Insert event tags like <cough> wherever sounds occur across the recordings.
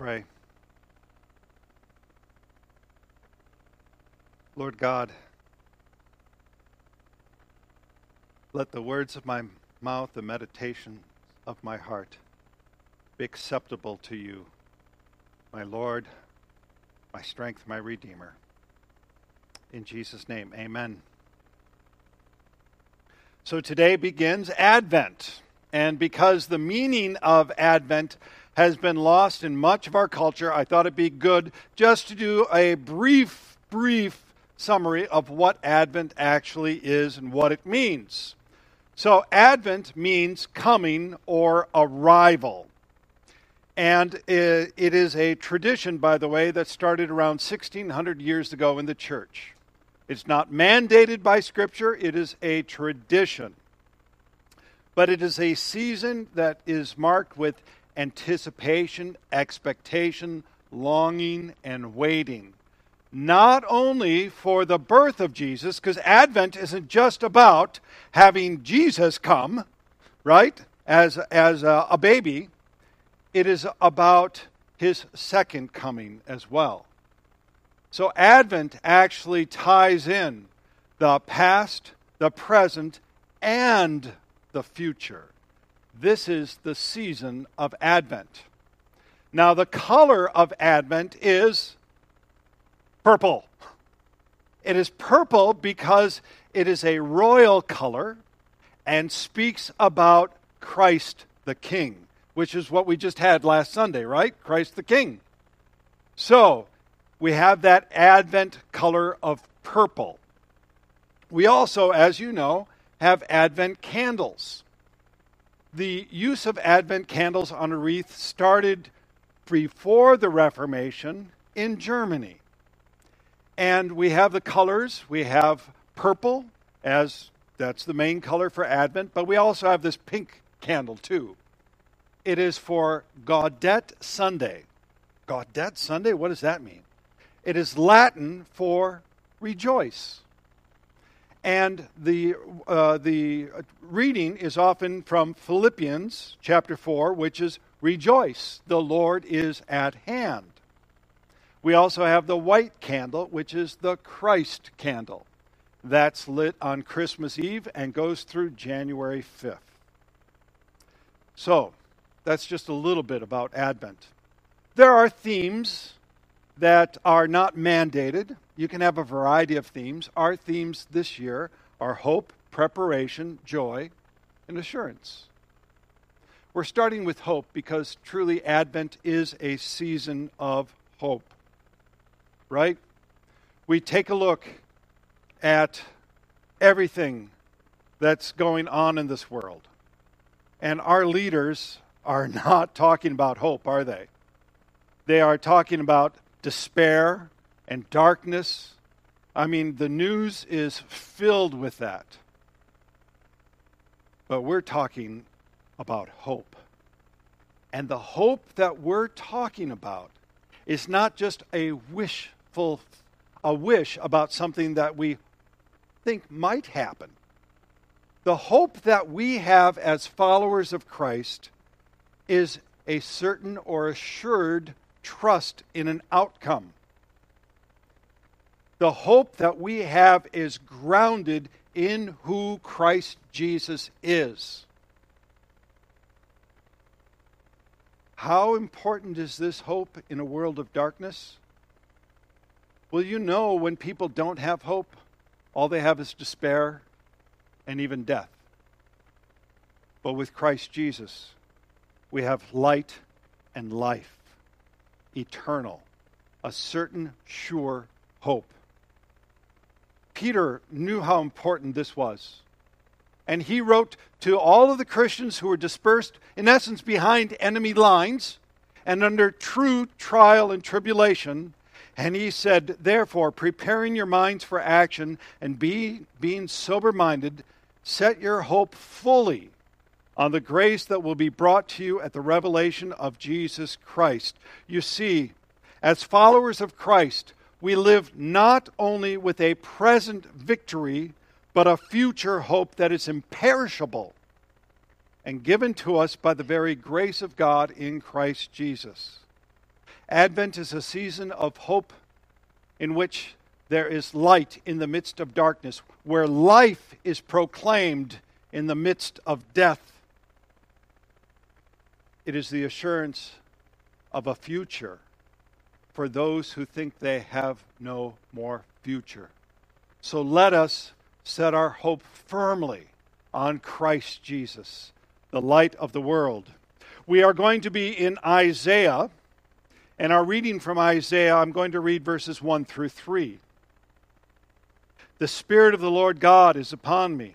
pray. Lord God, let the words of my mouth, the meditation of my heart, be acceptable to you, my Lord, my strength, my Redeemer. In Jesus' name, amen. So today begins Advent. And because the meaning of Advent has been lost in much of our culture, I thought it'd be good just to do a brief, brief summary of what Advent actually is and what it means. So, Advent means coming or arrival. And it is a tradition, by the way, that started around 1600 years ago in the church. It's not mandated by Scripture, it is a tradition. But it is a season that is marked with anticipation, expectation, longing, and waiting. Not only for the birth of Jesus, because Advent isn't just about having Jesus come, right, as, as a, a baby, it is about his second coming as well. So Advent actually ties in the past, the present, and the future. This is the season of Advent. Now, the color of Advent is purple. It is purple because it is a royal color and speaks about Christ the King, which is what we just had last Sunday, right? Christ the King. So, we have that Advent color of purple. We also, as you know, have Advent candles. The use of Advent candles on a wreath started before the Reformation in Germany. And we have the colors. We have purple, as that's the main color for Advent, but we also have this pink candle too. It is for Gaudete Sunday. Gaudete Sunday? What does that mean? It is Latin for rejoice. And the, uh, the reading is often from Philippians chapter 4, which is rejoice, the Lord is at hand. We also have the white candle, which is the Christ candle. That's lit on Christmas Eve and goes through January 5th. So, that's just a little bit about Advent. There are themes that are not mandated. You can have a variety of themes. Our themes this year are hope, preparation, joy, and assurance. We're starting with hope because truly Advent is a season of hope. Right? We take a look at everything that's going on in this world. And our leaders are <laughs> not talking about hope, are they? They are talking about despair and darkness. I mean, the news is filled with that. But we're talking about hope. And the hope that we're talking about is not just a wishful a wish about something that we think might happen. The hope that we have as followers of Christ is a certain or assured trust in an outcome. The hope that we have is grounded in who Christ Jesus is. How important is this hope in a world of darkness? Well, you know when people don't have hope, all they have is despair and even death. But with Christ Jesus, we have light and life eternal, a certain sure hope. Peter knew how important this was. And he wrote to all of the Christians who were dispersed, in essence, behind enemy lines and under true trial and tribulation. And he said, Therefore, preparing your minds for action and be, being sober minded, set your hope fully on the grace that will be brought to you at the revelation of Jesus Christ. You see, as followers of Christ, we live not only with a present victory, but a future hope that is imperishable and given to us by the very grace of God in Christ Jesus. Advent is a season of hope in which there is light in the midst of darkness, where life is proclaimed in the midst of death. It is the assurance of a future for those who think they have no more future. So let us set our hope firmly on Christ Jesus, the light of the world. We are going to be in Isaiah, and our reading from Isaiah, I'm going to read verses 1 through 3. The Spirit of the Lord God is upon me,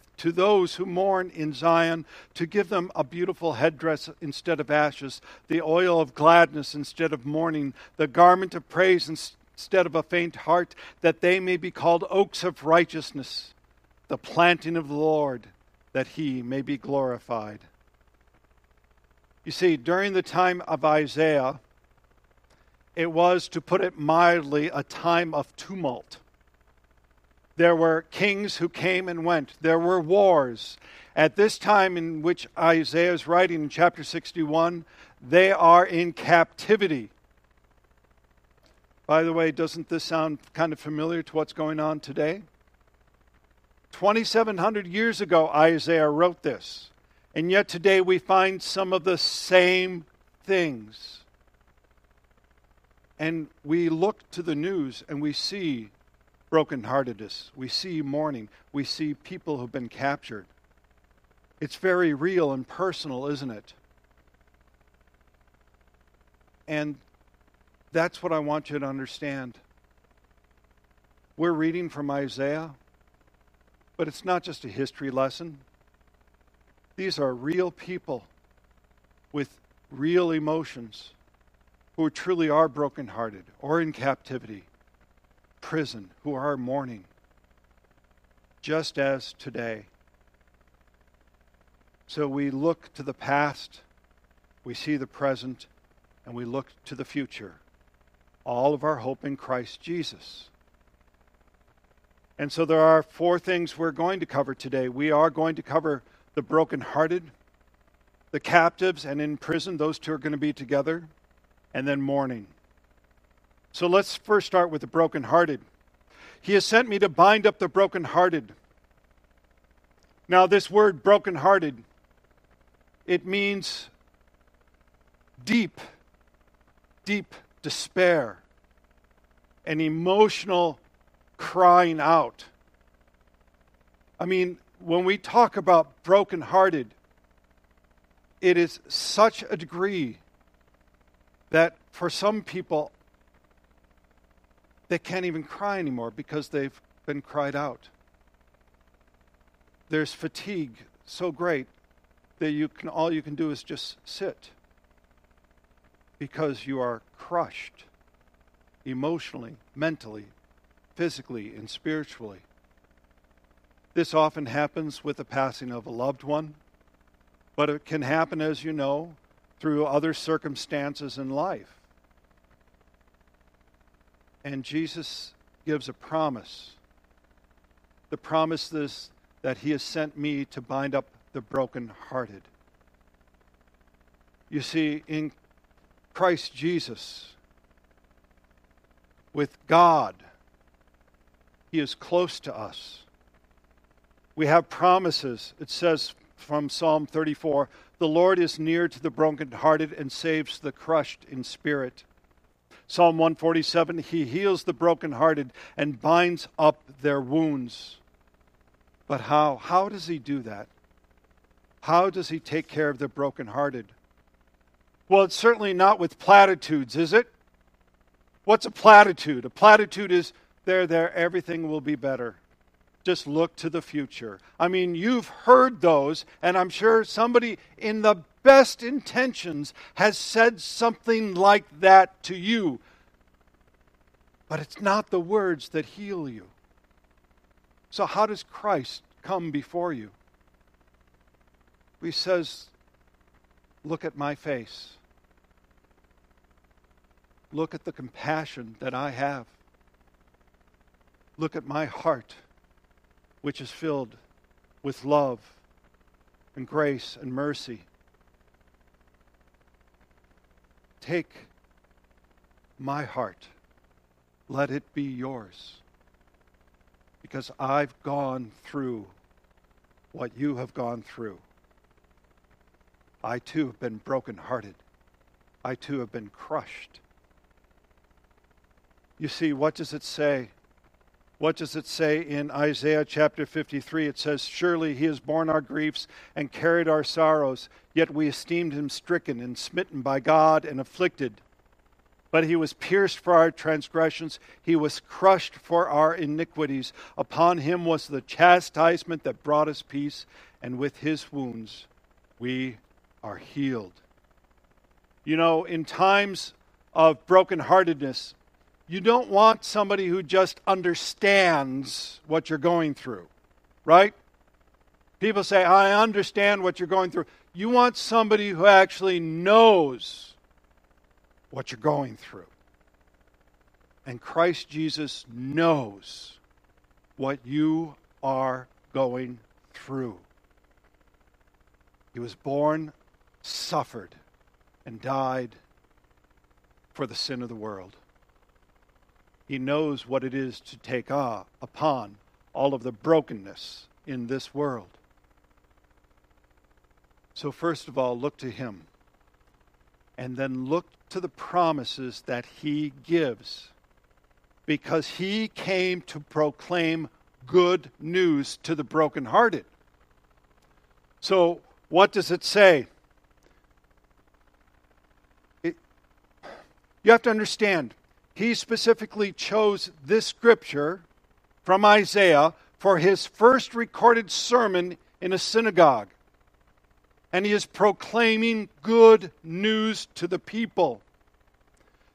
to those who mourn in Zion, to give them a beautiful headdress instead of ashes, the oil of gladness instead of mourning, the garment of praise instead of a faint heart, that they may be called oaks of righteousness the planting of the Lord, that he may be glorified. You see, during the time of Isaiah, it was, to put it mildly, a time of tumult. There were kings who came and went, there were wars. At this time in which Isaiah is writing in chapter 61, they are in captivity. By the way, doesn't this sound kind of familiar to what's going on today? 2,700 years ago, Isaiah wrote this. And yet today we find some of the same things. And we look to the news and we see brokenheartedness. We see mourning. We see people who've been captured. It's very real and personal, isn't it? And that's what I want you to understand. We're reading from Isaiah. But it's not just a history lesson. These are real people with real emotions who truly are brokenhearted or in captivity, prison, who are mourning, just as today. So we look to the past, we see the present, and we look to the future. All of our hope in Christ Jesus. And so there are four things we're going to cover today. We are going to cover the brokenhearted, the captives, and in prison. Those two are going to be together. And then mourning. So let's first start with the brokenhearted. He has sent me to bind up the brokenhearted. Now, this word brokenhearted, it means deep, deep despair, an emotional crying out. I mean, when we talk about brokenhearted, it is such a degree that for some people, they can't even cry anymore because they've been cried out. There's fatigue so great that you can all you can do is just sit because you are crushed emotionally, mentally, physically and spiritually. This often happens with the passing of a loved one, but it can happen, as you know, through other circumstances in life. And Jesus gives a promise. The promise is that He has sent me to bind up the brokenhearted. You see, in Christ Jesus, with God, he is close to us. We have promises. It says from Psalm 34 The Lord is near to the brokenhearted and saves the crushed in spirit. Psalm 147 He heals the brokenhearted and binds up their wounds. But how? How does He do that? How does He take care of the brokenhearted? Well, it's certainly not with platitudes, is it? What's a platitude? A platitude is there, there, everything will be better. Just look to the future. I mean, you've heard those, and I'm sure somebody in the best intentions has said something like that to you. But it's not the words that heal you. So, how does Christ come before you. He says, Look at my face. Look at the compassion that I have. Look at my heart, which is filled with love and grace and mercy. Take my heart, let it be yours, because I've gone through what you have gone through. I too have been brokenhearted. I too have been crushed. You see, what does it say? What does it say in Isaiah chapter 53? It says, Surely he has borne our griefs and carried our sorrows, yet we esteemed him stricken and smitten by God and afflicted. But he was pierced for our transgressions, he was crushed for our iniquities. Upon him was the chastisement that brought us peace, and with his wounds we are healed. You know, in times of brokenheartedness, you don't want somebody who just understands what you're going through, right? People say, I understand what you're going through. You want somebody who actually knows what you're going through. And Christ Jesus knows what you are going through. He was born suffered and died for the sin of the world. He knows what it is to take upon all of the brokenness in this world. So, first of all, look to Him. And then look to the promises that He gives. Because He came to proclaim good news to the brokenhearted. So, what does it say? You have to understand, he specifically chose this scripture from Isaiah for his first recorded sermon in a synagogue. And he is proclaiming good news to the people.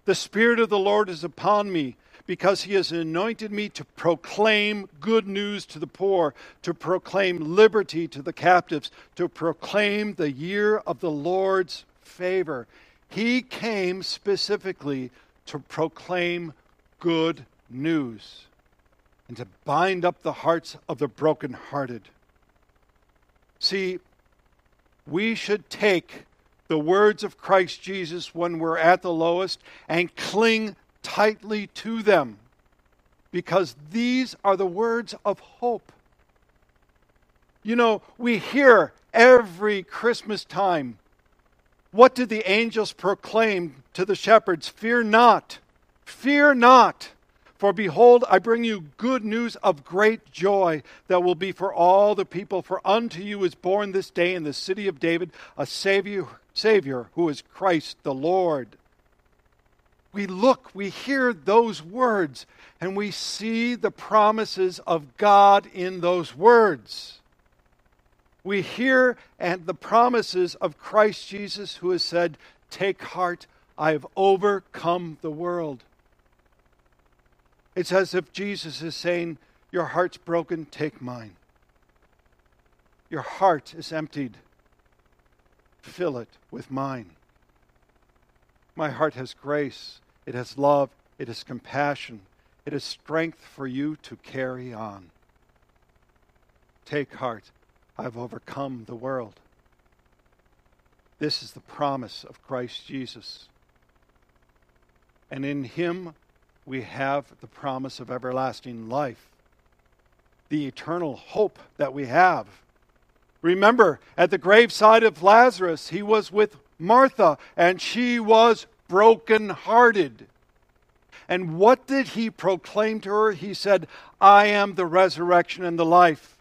The Spirit of the Lord is upon me because he has anointed me to proclaim good news to the poor, to proclaim liberty to the captives, to proclaim the year of the Lord's favor. He came specifically to proclaim good news and to bind up the hearts of the brokenhearted. See, we should take the words of Christ Jesus when we're at the lowest and cling tightly to them because these are the words of hope. You know, we hear every Christmas time what did the angels proclaim to the shepherds? Fear not, fear not. For behold, I bring you good news of great joy that will be for all the people. For unto you is born this day in the city of David a Savior, Savior who is Christ the Lord. We look, we hear those words, and we see the promises of God in those words we hear and the promises of Christ Jesus, who has said, Take heart, I have overcome the world. It's as if Jesus is saying, Your heart's broken, take mine. Your heart is emptied, fill it with mine. My heart has grace, it has love, it has compassion, it has strength for you to carry on. Take heart. I've overcome the world. This is the promise of Christ Jesus. And in him we have the promise of everlasting life, the eternal hope that we have. Remember, at the graveside of Lazarus, he was with Martha, and she was broken-hearted. And what did he proclaim to her? He said, I am the resurrection and the life.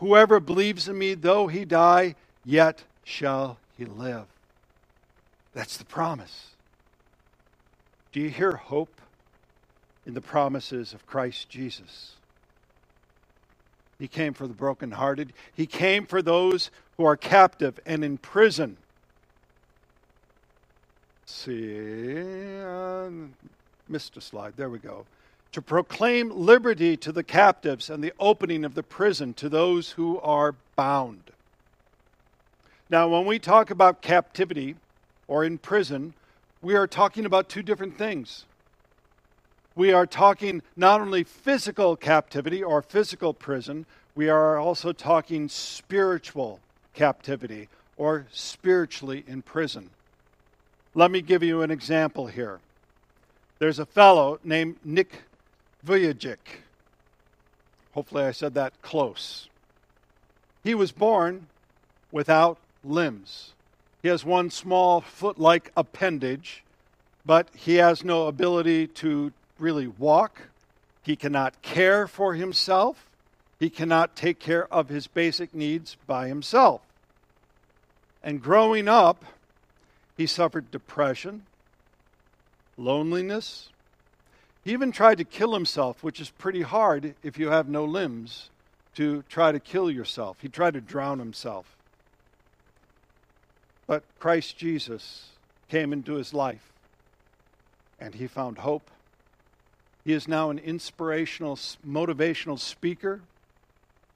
Whoever believes in me, though he die, yet shall he live. That's the promise. Do you hear hope in the promises of Christ Jesus? He came for the brokenhearted. He came for those who are captive and in prison. See, uh, missed a slide. There we go. To proclaim liberty to the captives and the opening of the prison to those who are bound. Now, when we talk about captivity or in prison, we are talking about two different things. We are talking not only physical captivity or physical prison, we are also talking spiritual captivity or spiritually in prison. Let me give you an example here. There's a fellow named Nick Vujicic. Hopefully, I said that close. He was born without limbs. He has one small foot like appendage, but he has no ability to really walk. He cannot care for himself. He cannot take care of his basic needs by himself. And growing up, he suffered depression, loneliness. He even tried to kill himself, which is pretty hard if you have no limbs to try to kill yourself. He tried to drown himself. But Christ Jesus came into his life and he found hope. He is now an inspirational, motivational speaker,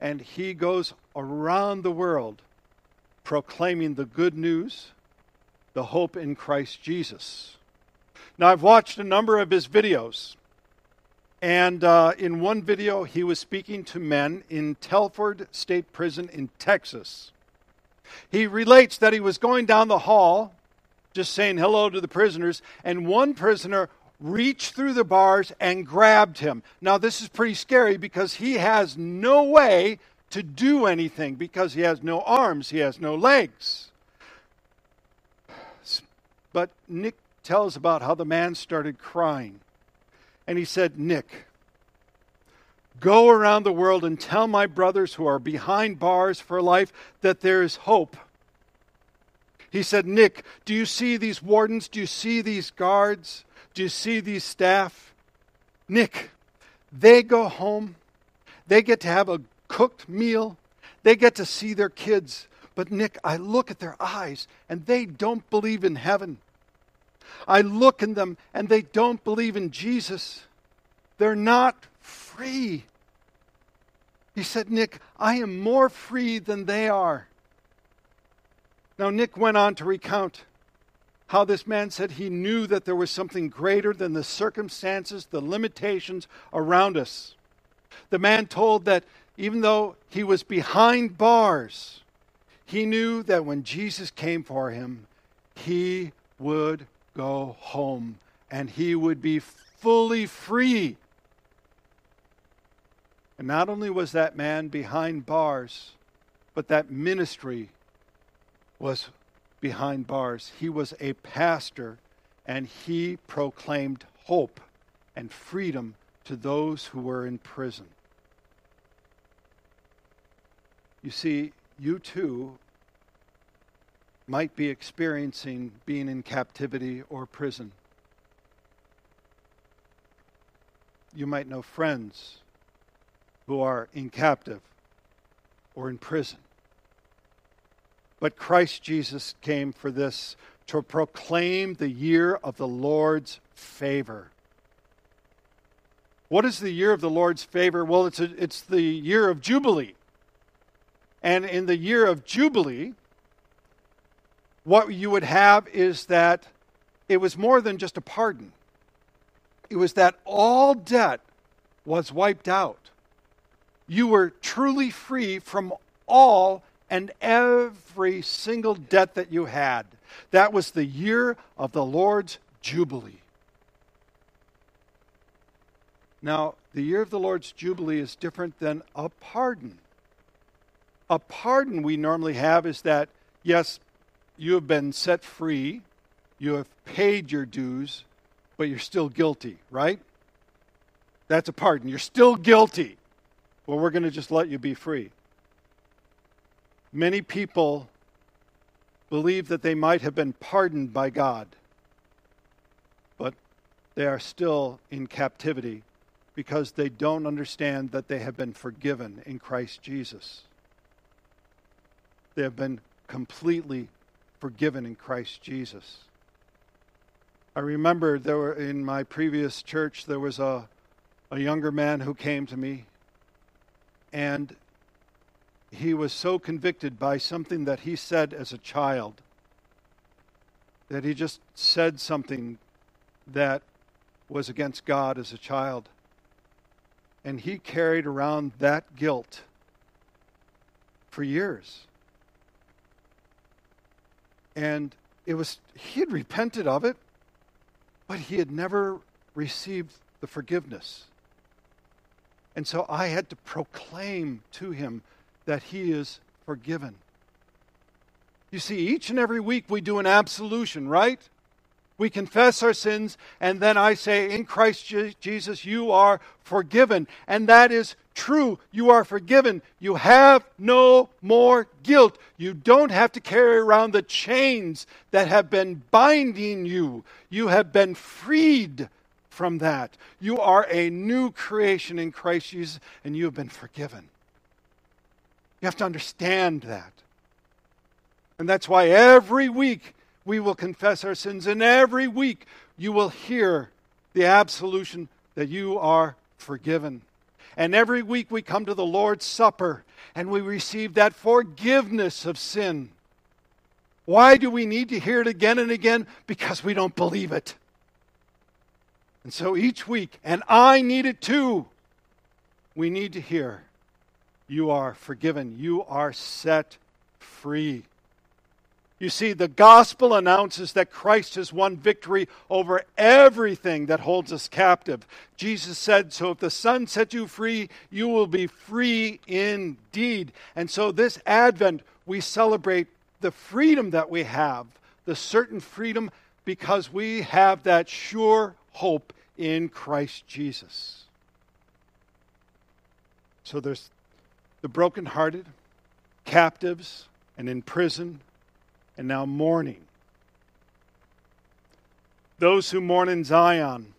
and he goes around the world proclaiming the good news, the hope in Christ Jesus. Now, I've watched a number of his videos, and uh, in one video, he was speaking to men in Telford State Prison in Texas. He relates that he was going down the hall, just saying hello to the prisoners, and one prisoner reached through the bars and grabbed him. Now, this is pretty scary because he has no way to do anything because he has no arms, he has no legs. But Nick tells about how the man started crying. And he said, Nick, Go around the world and tell my brothers who are behind bars for life that there is hope. He said, Nick, do you see these wardens? Do you see these guards? Do you see these staff? Nick, they go home. They get to have a cooked meal. They get to see their kids. But, Nick, I look at their eyes and they don't believe in heaven. I look in them and they don't believe in Jesus. They're not free. He said, Nick, I am more free than they are. Now, Nick went on to recount how this man said he knew that there was something greater than the circumstances, the limitations around us. The man told that even though he was behind bars, he knew that when Jesus came for him, he would go home and he would be fully free. And not only was that man behind bars, but that ministry was behind bars. He was a pastor, and he proclaimed hope and freedom to those who were in prison. You see, you too might be experiencing being in captivity or prison. You might know friends who are in captive or in prison. But Christ Jesus came for this to proclaim the year of the Lord's favor. What is the year of the Lord's favor? Well, it's, a, it's the year of Jubilee. And in the year of Jubilee, what you would have is that it was more than just a pardon, it was that all debt was wiped out you were truly free from all and every single debt that you had. That was the year of the Lord's Jubilee. Now, the year of the Lord's Jubilee is different than a pardon. A pardon we normally have is that, yes, you have been set free, you have paid your dues, but you're still guilty, right? That's a pardon. You're still guilty. Well, we're going to just let you be free. Many people believe that they might have been pardoned by God, but they are still in captivity because they don't understand that they have been forgiven in Christ Jesus. They have been completely forgiven in Christ Jesus. I remember there were in my previous church there was a a younger man who came to me, and he was so convicted by something that he said as a child that he just said something that was against God as a child. And he carried around that guilt for years. And it was, he had repented of it, but he had never received the forgiveness. And so I had to proclaim to him that he is forgiven. You see, each and every week we do an absolution, right? We confess our sins, and then I say, In Christ Jesus, you are forgiven. And that is true. You are forgiven. You have no more guilt. You don't have to carry around the chains that have been binding you. You have been freed from that. You are a new creation in Christ Jesus, and you have been forgiven. You have to understand that. And that's why every week we will confess our sins, and every week you will hear the absolution that you are forgiven. And every week we come to the Lord's Supper and we receive that forgiveness of sin. Why do we need to hear it again and again? Because we don't believe it. And so each week, and I need it too, we need to hear you are forgiven, you are set free. You see, the gospel announces that Christ has won victory over everything that holds us captive. Jesus said, So if the Son set you free, you will be free indeed. And so this Advent, we celebrate the freedom that we have, the certain freedom, because we have that sure hope in Christ Jesus. So there's the brokenhearted, captives, and in prison and now mourning. Those who mourn in Zion,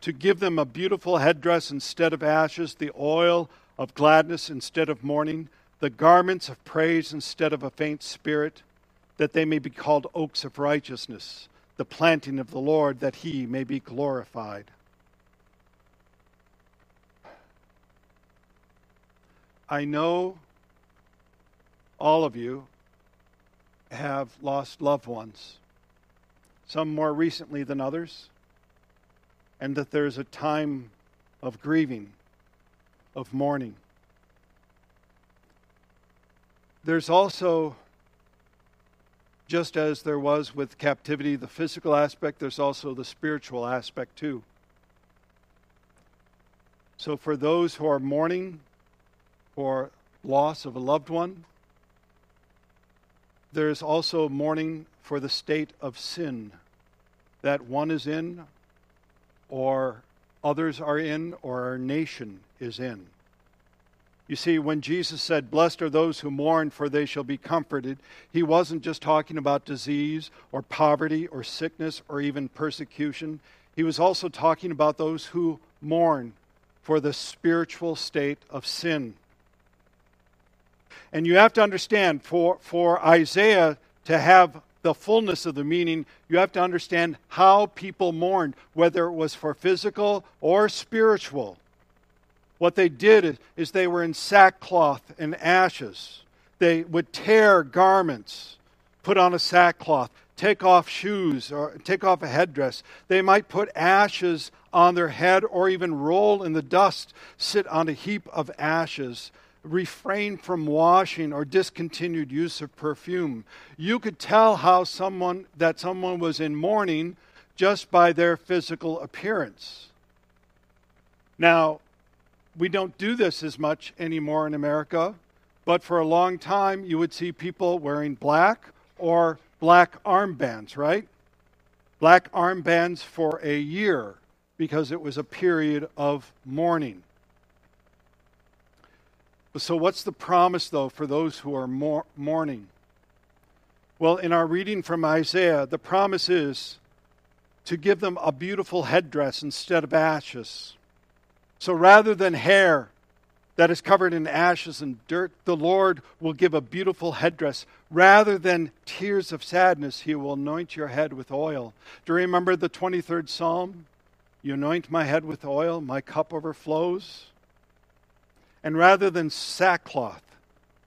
to give them a beautiful headdress instead of ashes, the oil of gladness instead of mourning, the garments of praise instead of a faint spirit, that they may be called oaks of righteousness, the planting of the Lord, that he may be glorified. I know all of you have lost loved ones, some more recently than others, and that there's a time of grieving, of mourning. There's also, just as there was with captivity, the physical aspect, there's also the spiritual aspect too. So, for those who are mourning for loss of a loved one, there's also mourning for the state of sin that one is in, or others are in, or our nation is in. You see, when Jesus said, Blessed are those who mourn, for they shall be comforted, he wasn't just talking about disease or poverty or sickness or even persecution. He was also talking about those who mourn for the spiritual state of sin. And you have to understand, for, for Isaiah to have the fullness of the meaning, you have to understand how people mourned, whether it was for physical or spiritual. What they did is, is they were in sackcloth and ashes. They would tear garments, put on a sackcloth, take off shoes, or take off a headdress. They might put ashes on their head or even roll in the dust, sit on a heap of ashes refrain from washing or discontinued use of perfume. You could tell how someone that someone was in mourning just by their physical appearance. Now, we don't do this as much anymore in America, but for a long time you would see people wearing black or black armbands, right? Black armbands for a year because it was a period of mourning. So, what's the promise, though, for those who are mourning? Well, in our reading from Isaiah, the promise is to give them a beautiful headdress instead of ashes. So, rather than hair that is covered in ashes and dirt, the Lord will give a beautiful headdress. Rather than tears of sadness, He will anoint your head with oil. Do you remember the 23rd Psalm? You anoint my head with oil, my cup overflows. And rather than sackcloth,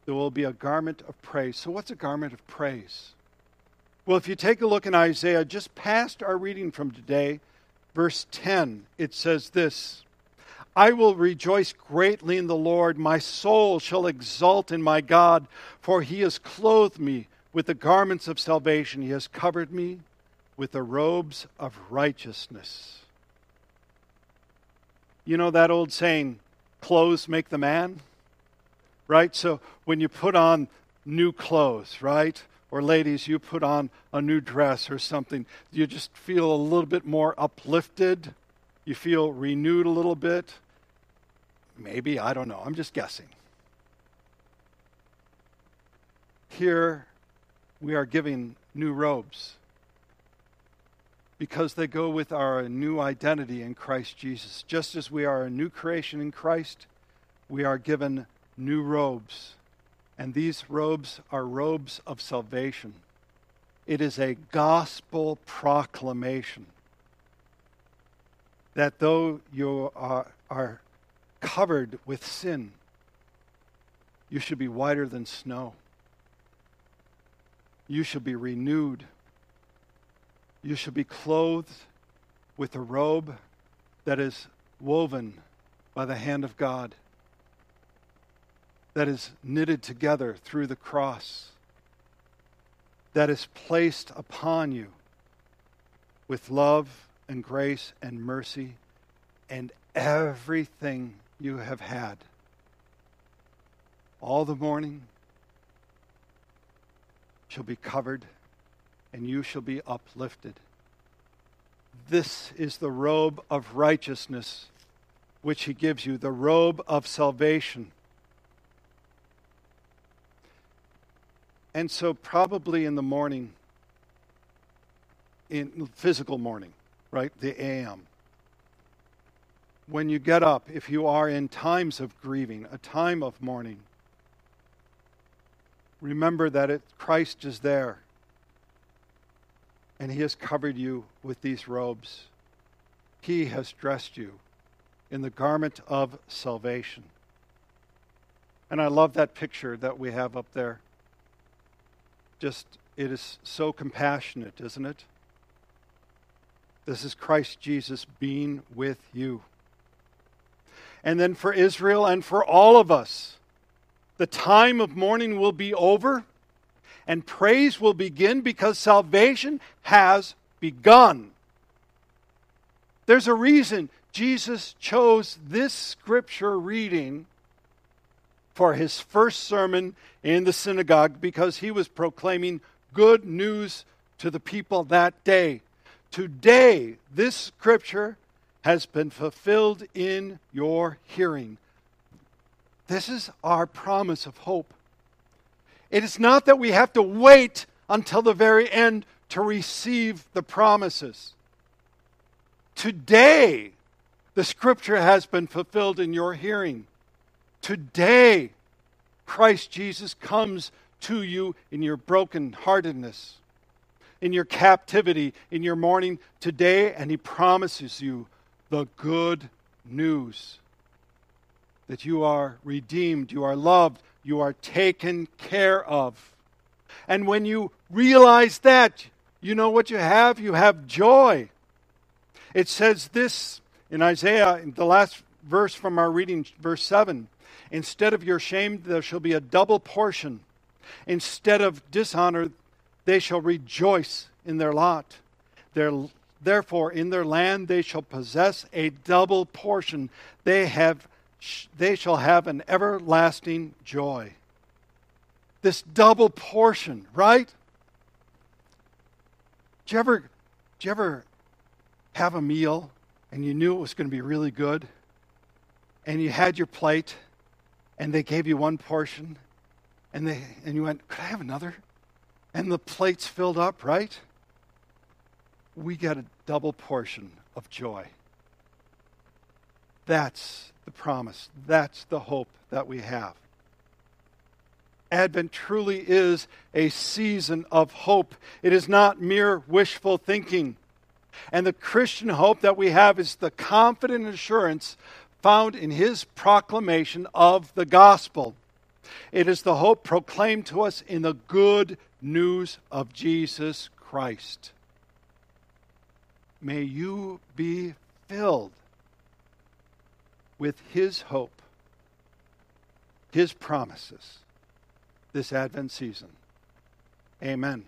there will be a garment of praise. So, what's a garment of praise? Well, if you take a look in Isaiah, just past our reading from today, verse 10, it says this I will rejoice greatly in the Lord. My soul shall exult in my God, for he has clothed me with the garments of salvation. He has covered me with the robes of righteousness. You know that old saying, clothes make the man? Right? So when you put on new clothes, right? Or ladies, you put on a new dress or something, you just feel a little bit more uplifted. You feel renewed a little bit. Maybe, I don't know. I'm just guessing. Here, we are giving new robes because they go with our new identity in Christ Jesus. Just as we are a new creation in Christ, we are given new robes. And these robes are robes of salvation. It is a gospel proclamation that though you are, are covered with sin, you should be whiter than snow. You shall be renewed. You shall be clothed with a robe that is woven by the hand of God, that is knitted together through the cross, that is placed upon you with love and grace and mercy and everything you have had all the mourning shall be covered, and you shall be uplifted. This is the robe of righteousness which he gives you, the robe of salvation. And so, probably in the morning, in physical morning, right, the AM, when you get up, if you are in times of grieving, a time of mourning, remember that it, Christ is there. And he has covered you with these robes. He has dressed you in the garment of salvation. And I love that picture that we have up there. Just, it is so compassionate, isn't it? This is Christ Jesus being with you. And then for Israel and for all of us, the time of mourning will be over and praise will begin because salvation has begun. There's a reason Jesus chose this scripture reading for his first sermon in the synagogue because he was proclaiming good news to the people that day. Today, this scripture has been fulfilled in your hearing. This is our promise of hope. It is not that we have to wait until the very end to receive the promises. Today, the scripture has been fulfilled in your hearing. Today, Christ Jesus comes to you in your brokenheartedness, in your captivity, in your mourning today, and He promises you the good news that you are redeemed, you are loved, you are taken care of. And when you realize that, you know what you have? You have joy. It says this in Isaiah, in the last verse from our reading, verse 7 Instead of your shame, there shall be a double portion. Instead of dishonor, they shall rejoice in their lot. Their, therefore, in their land they shall possess a double portion. They have they shall have an everlasting joy. This double portion, right? Did you ever, did you ever have a meal and you knew it was going to be really good? And you had your plate and they gave you one portion and, they, and you went, Could I have another? And the plate's filled up, right? We get a double portion of joy. That's the promise. That's the hope that we have. Advent truly is a season of hope. It is not mere wishful thinking. And the Christian hope that we have is the confident assurance found in his proclamation of the gospel. It is the hope proclaimed to us in the good news of Jesus Christ. May you be filled with his hope, his promises this Advent season. Amen.